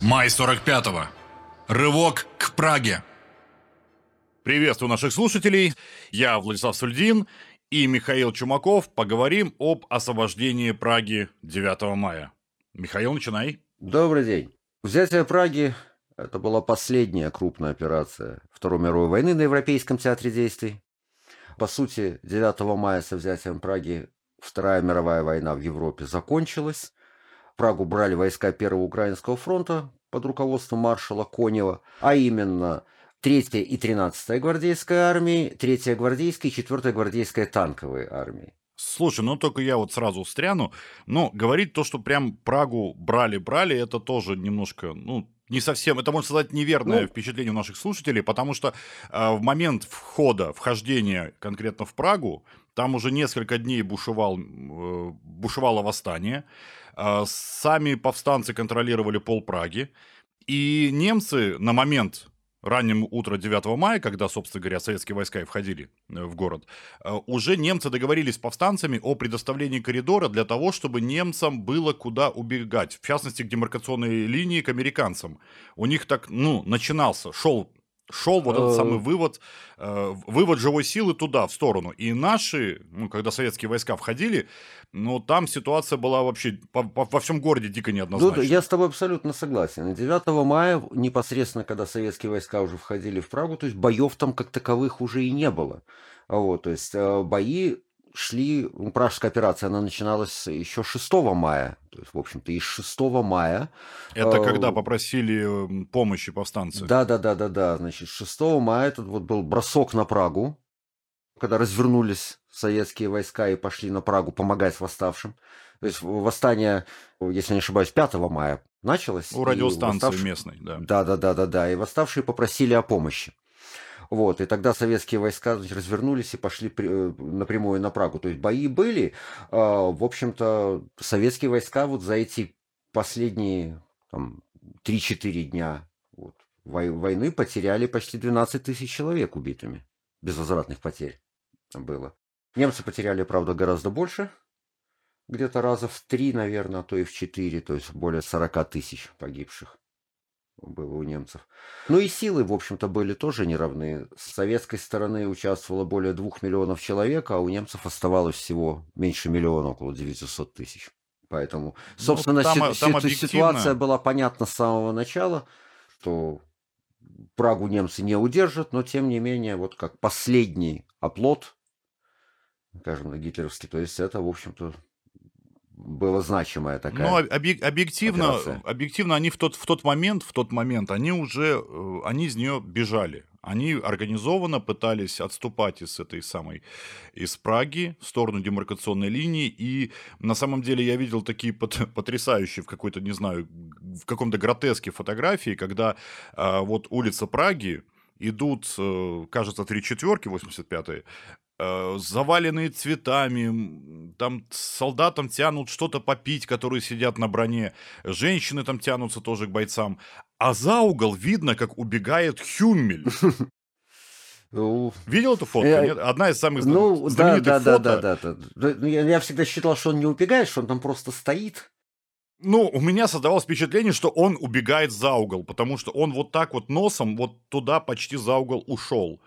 Май 45-го. Рывок к Праге. Приветствую наших слушателей. Я Владислав Сульдин и Михаил Чумаков. Поговорим об освобождении Праги 9 мая. Михаил, начинай. Добрый день. Взятие Праги – это была последняя крупная операция Второй мировой войны на Европейском театре действий. По сути, 9 мая со взятием Праги Вторая мировая война в Европе закончилась. Прагу брали войска Первого Украинского фронта под руководством маршала Конева, а именно 3 и 13 гвардейская армии, 3 гвардейская и 4 гвардейская танковые армии. Слушай, ну только я вот сразу встряну, но говорить то, что прям Прагу брали-брали, это тоже немножко, ну, не совсем, это можно сказать неверное ну, впечатление у наших слушателей, потому что э, в момент входа, вхождения конкретно в Прагу, там уже несколько дней бушевал, э, бушевало восстание, э, сами повстанцы контролировали пол Праги, и немцы на момент ранним утро 9 мая, когда, собственно говоря, советские войска входили э, в город, э, уже немцы договорились с повстанцами о предоставлении коридора для того, чтобы немцам было куда убегать, в частности, к демаркационной линии, к американцам. У них так, ну, начинался, шел шел вот этот самый э. вывод, э, вывод живой силы туда, в сторону. И наши, ну, когда советские войска входили, ну, там ситуация была вообще по, по, во всем городе дико неоднозначная. Ну, я с тобой абсолютно согласен. 9 мая, непосредственно, когда советские войска уже входили в Прагу, то есть боев там как таковых уже и не было. Вот, то есть э, бои шли, ну, пражская операция, она начиналась еще 6 мая. То есть, в общем-то, из 6 мая... Это э, когда попросили помощи повстанцы? Да, да, да, да, да. Значит, 6 мая этот вот был бросок на Прагу, когда развернулись советские войска и пошли на Прагу помогать восставшим. То есть восстание, если не ошибаюсь, 5 мая началось. У радиостанции восставшие... местной, да. Да, да, да, да, да. И восставшие попросили о помощи. Вот, и тогда советские войска значит, развернулись и пошли при, э, напрямую на Прагу. То есть бои были. А, в общем-то, советские войска вот за эти последние там, 3-4 дня вот, войны потеряли почти 12 тысяч человек убитыми. Безвозвратных потерь было. Немцы потеряли, правда, гораздо больше. Где-то раза в три, наверное, а то и в четыре, то есть более 40 тысяч погибших было у немцев. Ну и силы, в общем-то, были тоже неравны. С советской стороны участвовало более двух миллионов человек, а у немцев оставалось всего меньше миллиона, около 900 тысяч. Поэтому, ну, собственно, ну, там, си- там объективно... ситуация была понятна с самого начала, что Прагу немцы не удержат, но тем не менее, вот как последний оплот, скажем, гитлеровский, то есть это, в общем-то, была значимая такая. Ну, объективно, операция. объективно они в тот, в тот момент, в тот момент, они уже, э, они из нее бежали. Они организованно пытались отступать из этой самой, из Праги в сторону демаркационной линии. И на самом деле я видел такие потрясающие в какой-то, не знаю, в каком-то гротеске фотографии, когда а, вот улица Праги, идут, э, кажется, три четверки, 85-е, Э, заваленные цветами, там солдатам тянут что-то попить, которые сидят на броне, женщины там тянутся тоже к бойцам, а за угол видно, как убегает Хюммель. Ну, Видел эту фотку? Я, нет? Одна из самых ну, знаменитых да, да, фото. Да, да, да, да. Я, я всегда считал, что он не убегает, что он там просто стоит. Ну, у меня создавалось впечатление, что он убегает за угол, потому что он вот так вот носом вот туда почти за угол ушел.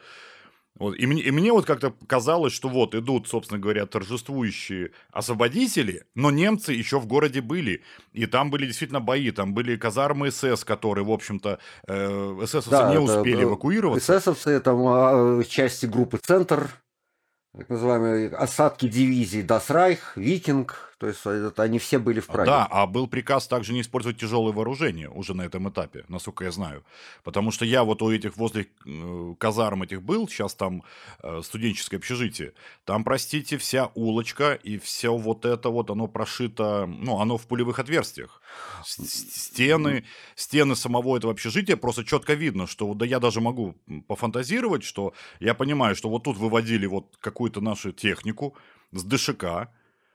Вот, и, мне, и мне вот как-то казалось, что вот идут, собственно говоря, торжествующие освободители, но немцы еще в городе были. И там были действительно бои, там были казармы СС, которые, в общем-то, э, эсэсовцы да, не успели эвакуироваться. ССовцы, там части группы «Центр», так называемые осадки дивизии «Дасрайх», «Викинг», то есть это они все были в Праге. Да, а был приказ также не использовать тяжелое вооружение уже на этом этапе, насколько я знаю. Потому что я вот у этих возле э, казарм этих был, сейчас там э, студенческое общежитие. Там, простите, вся улочка и все вот это вот, оно прошито, ну, оно в пулевых отверстиях. Стены, стены самого этого общежития просто четко видно, что да я даже могу пофантазировать, что я понимаю, что вот тут выводили вот какую-то нашу технику с ДШК,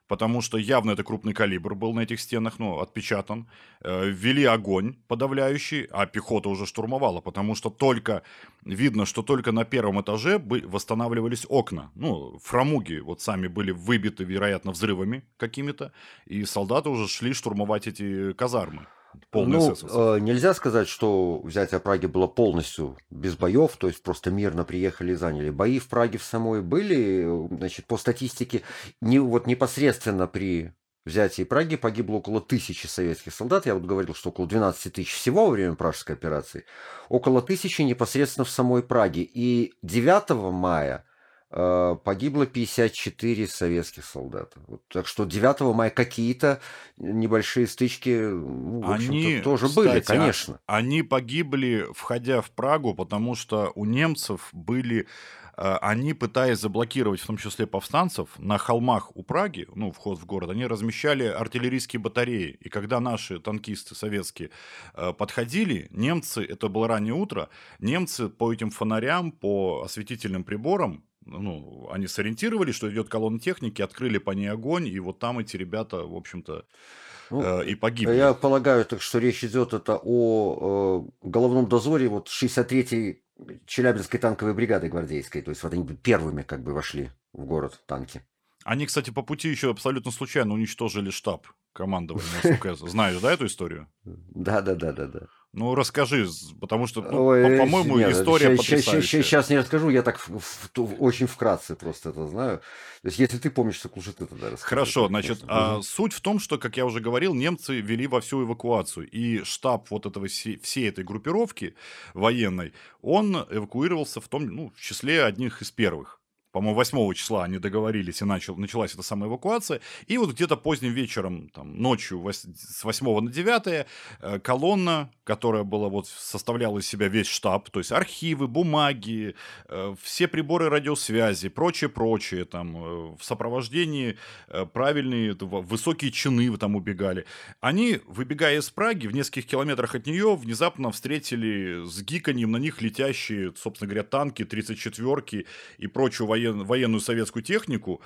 потому что явно это крупный калибр был на этих стенах, ну, отпечатан. Э, ввели огонь подавляющий, а пехота уже штурмовала, потому что только, видно, что только на первом этаже восстанавливались окна. Ну, фрамуги вот сами были выбиты, вероятно, взрывами какими-то, и солдаты уже шли штурмовать эти казармы. Полный Ну, э, нельзя сказать, что взятие Праги было полностью без боев, то есть просто мирно приехали и заняли. Бои в Праге в самой были, значит, по статистике, не, вот непосредственно при взятии Праги погибло около тысячи советских солдат. Я вот говорил, что около 12 тысяч всего во время Пражской операции. Около тысячи непосредственно в самой Праге. И 9 мая погибло 54 советских солдата. Вот, так что 9 мая какие-то небольшие стычки, ну, в Они, тоже были, кстати, а- конечно. Они погибли, входя в Прагу, потому что у немцев были... э, Они, пытаясь заблокировать, в том числе повстанцев, на холмах у Праги, ну, вход в город, они размещали артиллерийские батареи. И когда наши танкисты советские э, подходили, немцы, это было раннее утро, немцы по этим фонарям, по осветительным приборам, ну, они сориентировались, что идет колонна техники, открыли по ней огонь, и вот там эти ребята, в общем-то, Ну, э, и погибли. Я полагаю, так что речь идет это о э, головном дозоре вот 63-й Челябинской танковой бригады гвардейской. То есть вот они первыми как бы вошли в город танки. Они, кстати, по пути еще абсолютно случайно уничтожили штаб командования, насколько я знаю. Да, эту историю? Да, да, да, да, да. Ну, расскажи, потому что, ну, Ой, по-моему, нет, история ща- ща- ща- потрясающая. Сейчас не расскажу, я так в- в- в- очень вкратце просто это знаю. То есть, если ты помнишь, так лучше ты тогда расскажи. Хорошо, значит, а, суть в том, что, как я уже говорил, немцы вели во всю эвакуацию. И штаб вот этого всей, всей этой группировки военной, он эвакуировался в том, ну, в числе одних из первых. По-моему, 8 числа они договорились, и начал, началась эта самая эвакуация. И вот где-то поздним вечером, там, ночью, с 8 на 9, э, колонна, которая была вот, составляла из себя весь штаб, то есть архивы, бумаги, э, все приборы радиосвязи, прочее-прочее, там, э, в сопровождении правильные, высокие чины там убегали. Они, выбегая из Праги, в нескольких километрах от нее, внезапно встретили с гиканьем на них летящие, собственно говоря, танки, 34-ки и прочую воен- военную советскую технику,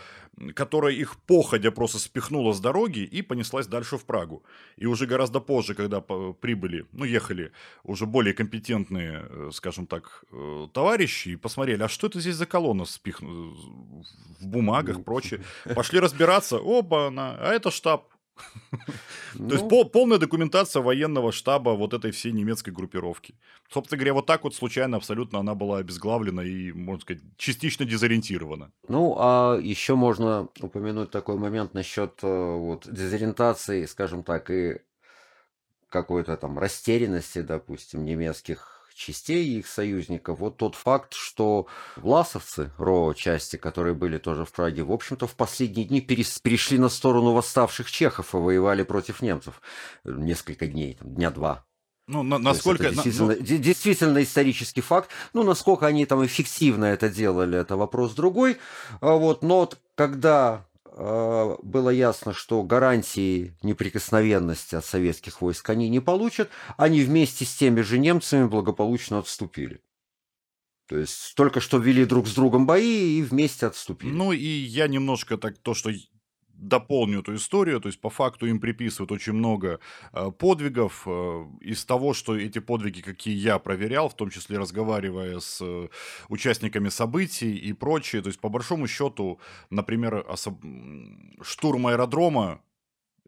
которая их походя просто спихнула с дороги и понеслась дальше в Прагу. И уже гораздо позже, когда прибыли, ну, ехали уже более компетентные, э, скажем так, э, товарищи, и посмотрели, а что это здесь за колонна спихну в бумагах, прочее. Пошли разбираться, оба, она, а это штаб. То есть Ну, пол- полная документация военного штаба вот этой всей немецкой группировки. Собственно говоря, вот так вот случайно абсолютно она была обезглавлена и, можно сказать, частично дезориентирована. Ну, а еще можно упомянуть такой момент насчет э, вот дезориентации, скажем так, и какой-то там растерянности, допустим, немецких частей и их союзников. Вот тот факт, что власовцы, РО части, которые были тоже в Праге, в общем-то, в последние дни перес- перешли на сторону восставших чехов и воевали против немцев несколько дней, там, дня два. Ну, на- насколько... это действительно, ну, де- действительно исторический факт. Ну, насколько они там эффективно это делали, это вопрос другой. А Вот, но вот когда было ясно, что гарантии неприкосновенности от советских войск они не получат, они вместе с теми же немцами благополучно отступили. То есть только что вели друг с другом бои и вместе отступили. Ну, и я немножко так то, что дополню эту историю, то есть по факту им приписывают очень много э, подвигов. э, из того, что эти подвиги, какие я проверял, в том числе разговаривая с э, участниками событий и прочее, то есть по большому счету, например, особ- штурм аэродрома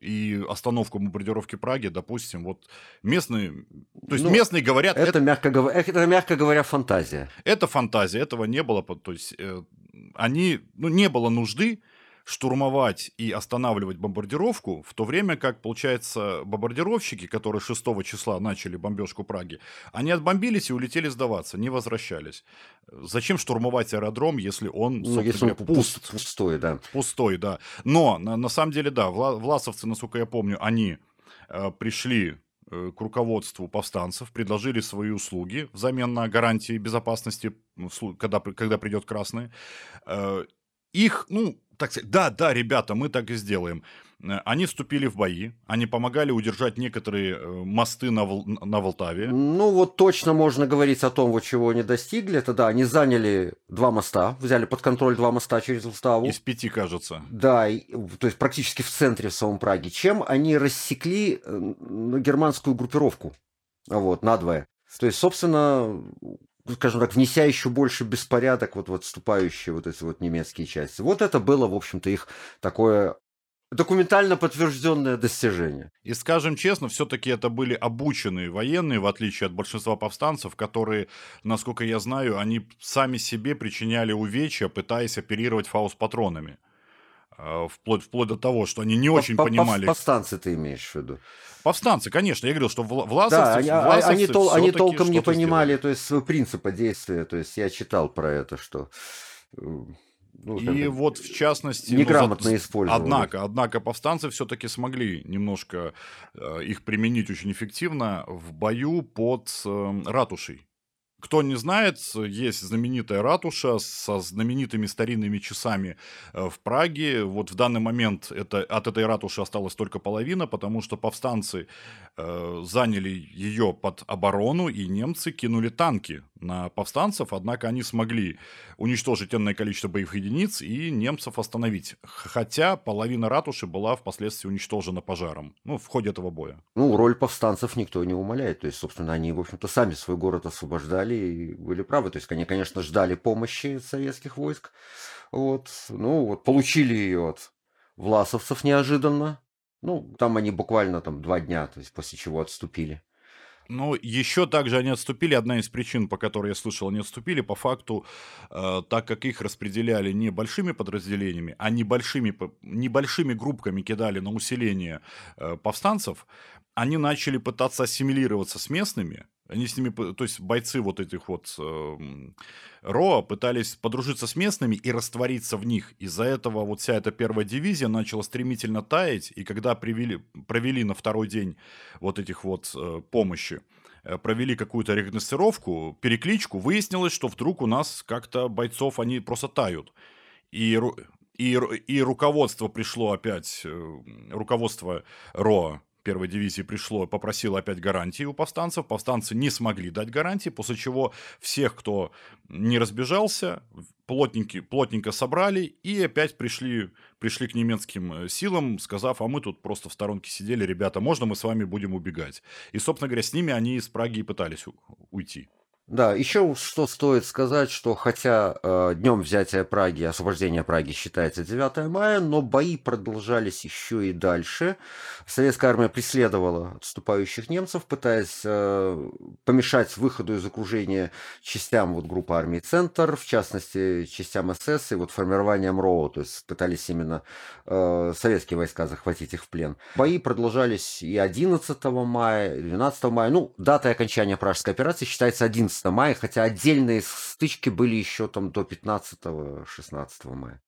и остановку бомбардировки Праги, допустим, вот местные, то есть Ну, местные говорят, это, мягко говоря, это, мягко говоря, фантазия. это фантазия, этого не было. То есть э, они, ну, не было нужды штурмовать и останавливать бомбардировку, в то время как, получается, бомбардировщики, которые 6 числа начали бомбежку Праги, они отбомбились и улетели сдаваться, не возвращались. Зачем штурмовать аэродром, если он, Ну, если он пуст? пуст, пустой, да. Пустой, да. Но на, на самом деле, да, вла- власовцы, насколько я помню, они э, пришли э, к руководству повстанцев, предложили свои услуги взамен на гарантии безопасности, когда, когда придет красный. Э, их, ну, так сказать, да, да, ребята, мы так и сделаем. Э, Они вступили в бои, они помогали удержать некоторые э, мосты на, Вол- на Волтаве. Ну, вот точно можно говорить о том, вот чего они достигли. Это да, они заняли два моста, взяли под контроль два моста через Волставу. Из пяти, кажется. Да, и, то есть практически в центре в самом Праге. Чем они рассекли э, германскую группировку вот, надвое. То есть, собственно, скажем так, внеся еще больше беспорядок вот в отступающие вот эти вот немецкие части. Вот это было, в общем-то, их такое документально подтвержденное достижение. И скажем честно, все-таки это были обученные военные, в отличие от большинства повстанцев, которые, насколько я знаю, они сами себе причиняли увечья, пытаясь оперировать фаус-патронами. А, вплоть, вплоть до того, что они не очень понимали... Повстанцы ты имеешь в виду? Повстанцы, конечно. Я говорил, что власовцы... Да, они, а, власовцы они, тол, они толком не понимали то есть, принципа действия. То есть я читал про это, что... Э, ну, и вот в частности... Неграмотно ну, использовали. Однако, однако повстанцы все-таки смогли немножко э, их применить очень эффективно в бою под э, ратушей. Кто не знает, есть знаменитая ратуша со знаменитыми старинными часами э, в Праге. Вот в данный момент это, от этой ратуши осталась только половина, потому что повстанцы э, заняли ее под оборону, и немцы кинули танки на повстанцев, однако они смогли уничтожить энное количество боевых единиц и немцев остановить. Хотя половина ратуши была впоследствии уничтожена пожаром, ну, в ходе этого боя. Ну, роль повстанцев никто не умаляет. То есть, собственно, они, в общем-то, сами свой город освобождали и были правы. То есть, они, конечно, ждали помощи советских войск. Вот. Ну, вот получили ее от власовцев неожиданно. Ну, там они буквально там два дня, то есть после чего отступили. Ну, еще также они отступили. Одна из причин, по которой я слышал, они отступили, по факту, э, так как их распределяли не большими подразделениями, а небольшими, небольшими группками кидали на усиление э, повстанцев, они начали пытаться ассимилироваться с местными, они с ними, то есть бойцы вот этих вот э, РОА пытались подружиться с местными и раствориться в них. Из-за этого вот вся эта первая дивизия начала стремительно таять, и когда привели, провели на второй день вот этих вот э, помощи, э, провели какую-то рекогносцировку, перекличку, выяснилось, что вдруг у нас как-то бойцов, они просто тают. И, и, и руководство пришло опять, э, руководство РОА первой дивизии пришло, попросило опять гарантии у повстанцев. Повстанцы не смогли дать гарантии, после чего всех, кто не разбежался, плотненько, плотненько собрали и опять пришли, пришли к немецким э, силам, сказав, а мы тут просто в сторонке сидели, ребята, можно мы с вами будем убегать? И, собственно говоря, с ними они из Праги и пытались уйти. Да, еще что стоит сказать, что хотя э, днем взятия Праги, освобождения Праги считается 9 мая, но бои продолжались еще и дальше. Советская армия преследовала отступающих немцев, пытаясь э, помешать выходу из окружения частям вот, группы армии «Центр», в частности, частям СС и вот формированием РОО, то есть пытались именно э, советские войска захватить их в плен. Бои продолжались и 11 мая, и 12 мая. Ну, дата окончания Пражской операции считается 11 11 мая, хотя отдельные стычки были еще там до 15-16 мая.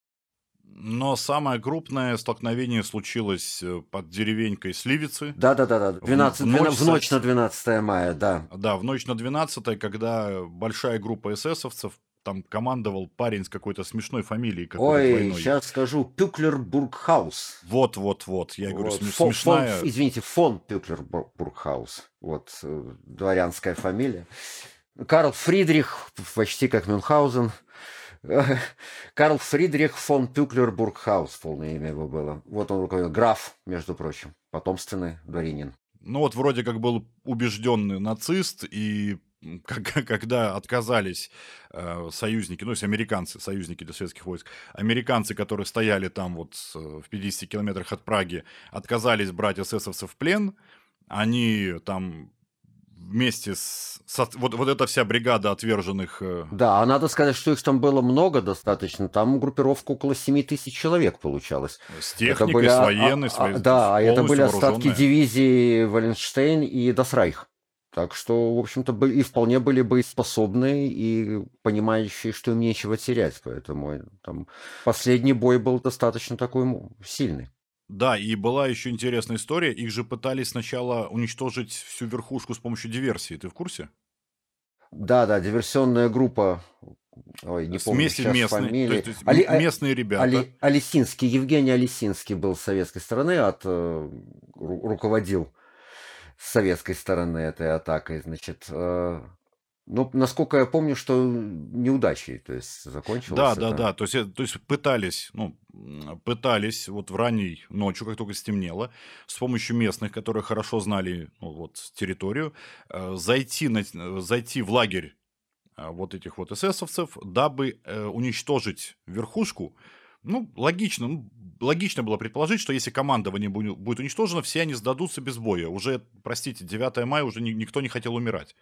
Но самое крупное столкновение случилось э, под деревенькой Сливицы. Да-да-да, 12, в, ночь, в ночь на 12 мая, да. Да, в ночь на 12, когда большая группа эсэсовцев, там командовал парень с какой-то смешной фамилией. Ой, двойной. сейчас скажу, Пюклербургхаус. Вот-вот-вот, я вот. говорю, смеш- смешная. Фон, извините, фон Пюклербургхаус, вот, э, дворянская фамилия. Карл Фридрих, почти как Мюнхгаузен, Карл Фридрих фон Пюклер-Бургхаус, полное имя его было. Вот он руководил, граф, между прочим, потомственный дворянин. Ну вот вроде как был убежденный нацист, и когда отказались э, союзники, ну, то есть американцы, союзники для советских войск, американцы, которые стояли там вот э, в 50 километрах от Праги, отказались брать эсэсовцев в плен, они там вместе с... с вот, вот эта вся бригада отверженных... Э, да, а надо сказать, что их там было много достаточно. Там группировка около 7 тысяч человек получалось. С техникой, были, с военной, а, а, Да, а это были остатки дивизии Валенштейн и Дас Райх. Так что, в общем-то, и вполне были боеспособные и понимающие, что им нечего терять. Поэтому там последний бой был достаточно такой сильный. Да, и была еще интересная история. Их же пытались сначала уничтожить всю верхушку с помощью диверсии. Ты в курсе? Да, да, диверсионная группа. Ой, не помню Вместе сейчас местные, фамилии. То есть, Али, а, местные ребята. Али, Алисинский, Евгений Алисинский был с советской стороны, от, э, руководил с советской стороны этой атакой. Значит, э, ну, насколько я помню, что неудачей, то есть закончилось. Да, это... да, да. То есть, э, то есть пытались, ну, пытались вот в ранней ночью, как только стемнело, с помощью местных, которые хорошо знали ну, вот, территорию, э, зайти, на, зайти в лагерь э, вот этих вот эсэсовцев, дабы уничтожить верхушку, Ну, логично. Ну, логично было предположить, что если командование будет уничтожено, все они сдадутся без боя. Уже, простите, 9 мая уже никто не хотел умирать.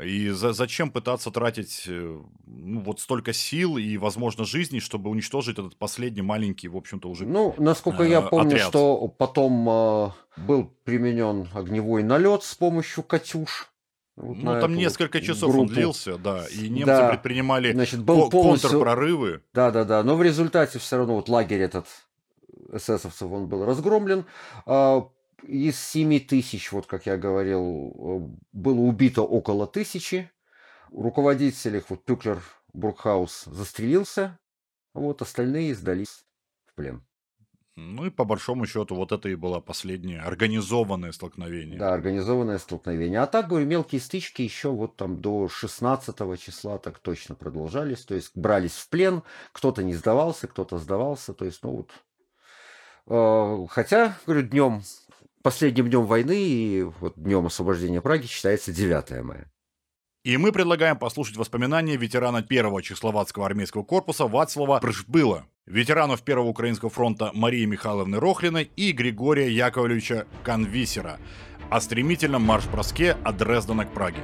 И за, зачем пытаться тратить э, ну, вот столько сил и, возможно, жизней, чтобы уничтожить этот последний маленький, в общем-то, уже Ну, насколько я э, помню, отряд? что потом э, был применен огневой налет с помощью «Катюш». вот Ну, там несколько часов он группу. длился, да, и немцы Да. предпринимали Значит, был ко- полностью... контрпрорывы. Да, да, да. Но в результате все равно вот лагерь этот эсэсовцев он был разгромлен. Из 7 тысяч, вот как я говорил, э, было убито около тысячи. Руководитель их, вот Пюклер Брукхаус, застрелился. Вот остальные сдались в плен. Ну и по большому счету вот это и было последнее организованное столкновение. Да, организованное столкновение. А так, говорю, мелкие стычки еще вот там до 16 числа так точно продолжались. То есть брались в плен, кто-то не сдавался, кто-то сдавался. То есть, ну вот... э, Хотя, говорю, днем, последним днем войны и вот днем освобождения Праги считается 9 мая. И мы предлагаем послушать воспоминания ветерана первого Чехословацкого армейского корпуса Вацлава Пржбыла, ветеранов Первого Украинского фронта Марии Михайловны Рохлиной и Григория Яковлевича Конвисера о стремительном марш-броске от Дрездена к Праге.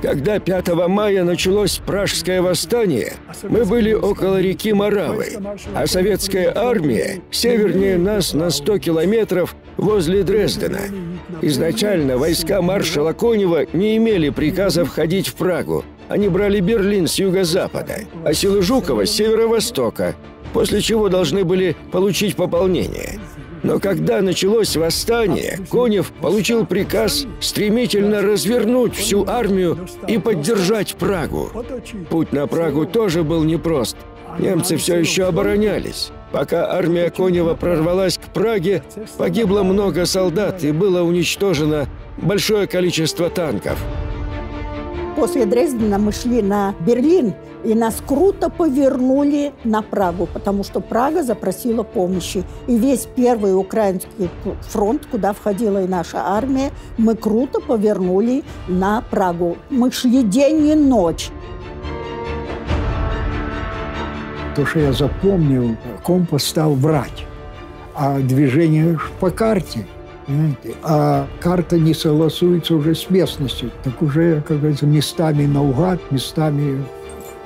Когда 5 мая началось Пражское восстание, мы были около реки Моравы, а советская армия севернее нас на 100 километров возле Дрездена. Изначально войска маршала Конева не имели приказа входить в Прагу. Они брали Берлин с юго-запада, а силы Жукова с северо-востока, после чего должны были получить пополнение. Но когда началось восстание, Конев получил приказ стремительно развернуть всю армию и поддержать Прагу. Путь на Прагу тоже был непрост. Немцы все еще оборонялись. Пока армия Конева прорвалась к Праге, погибло много солдат и было уничтожено большое количество танков. После Дрездена мы шли на Берлин, и нас круто повернули на Прагу, потому что Прага запросила помощи. И весь первый украинский фронт, куда входила и наша армия, мы круто повернули на Прагу. Мы шли день и ночь. То, что я запомнил, компас стал врать. А движение по карте. понимаете? А карта не согласуется уже с местностью. Так уже, как говорится, местами наугад, местами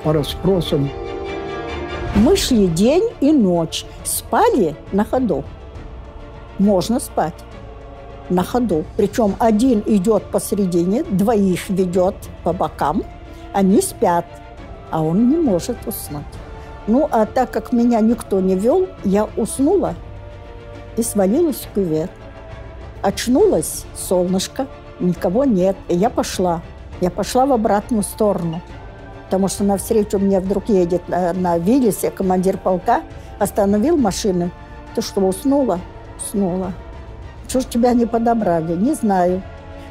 по расспросам. Мы шли день и ночь. Спали на ходу. Можно спать на ходу. Причем один идет посередине, двоих ведет по бокам. Они спят, а он не может уснуть. Ну, а так как меня никто не вел, я уснула и свалилась в кювет. Очнулась, солнышко, никого нет. И я пошла. Я пошла в обратную сторону. Потому что навстречу мне вдруг едет на, на Виллисе командир полка, остановил машину. Ты что, уснула? Уснула. Что ж тебя не подобрали? Не знаю.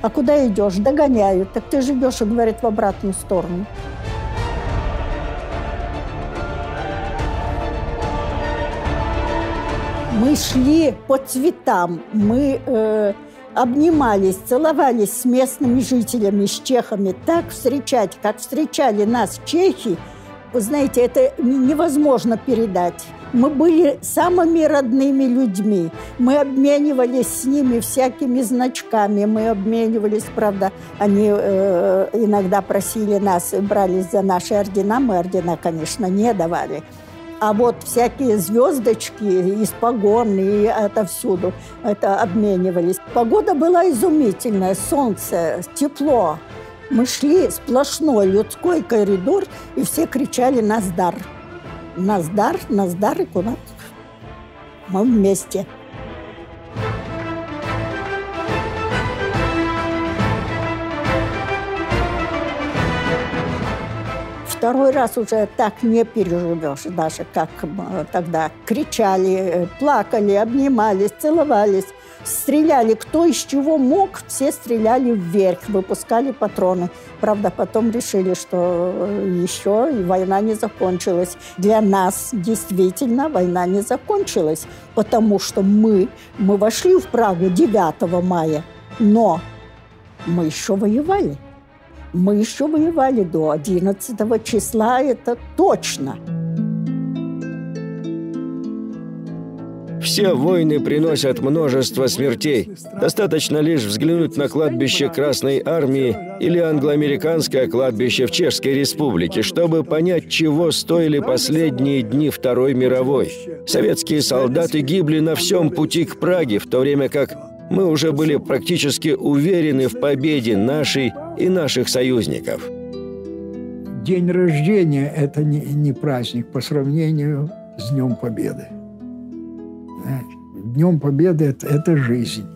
А куда идешь? Догоняют. Так ты же идешь, он говорит, в обратную сторону. Мы шли по цветам, мы э, обнимались, целовались с местными жителями, с чехами. Так встречать, как встречали нас чехи, вы знаете, это невозможно передать. Мы были самыми родными людьми. Мы обменивались с ними всякими значками. Мы обменивались, правда, они э, иногда просили нас, брались за наши ордена. Мы ордена, конечно, не давали. А вот всякие звездочки из погон и отовсюду это обменивались. Погода была изумительная, солнце, тепло. Мы шли сплошной людской коридор, и все кричали «Наздар!». «Наздар, Наздар» и куда Мы вместе. Второй раз уже так не переживешь, даже как мы тогда кричали, плакали, обнимались, целовались, стреляли. Кто из чего мог, все стреляли вверх, выпускали патроны. Правда, потом решили, что еще и война не закончилась. Для нас действительно война не закончилась, потому что мы, мы вошли в Прагу 9 мая, но мы еще воевали. Мы еще воевали до 11 числа, это точно. все войны приносят множество смертей. Достаточно лишь взглянуть на кладбище Красной Армии или англоамериканское кладбище в Чешской Республике, чтобы понять, чего стоили последние дни Второй мировой. Советские солдаты гибли на всем пути к Праге, в то время как мы уже были практически уверены в победе нашей и наших союзников. День рождения – это не, не праздник по сравнению с Днем Победы. Днем Победы это, это жизнь.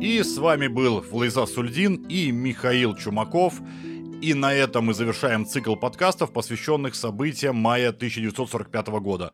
И с вами был Влайза Сульдин и Михаил Чумаков. И на этом мы завершаем цикл подкастов, посвященных событиям мая 1945 года.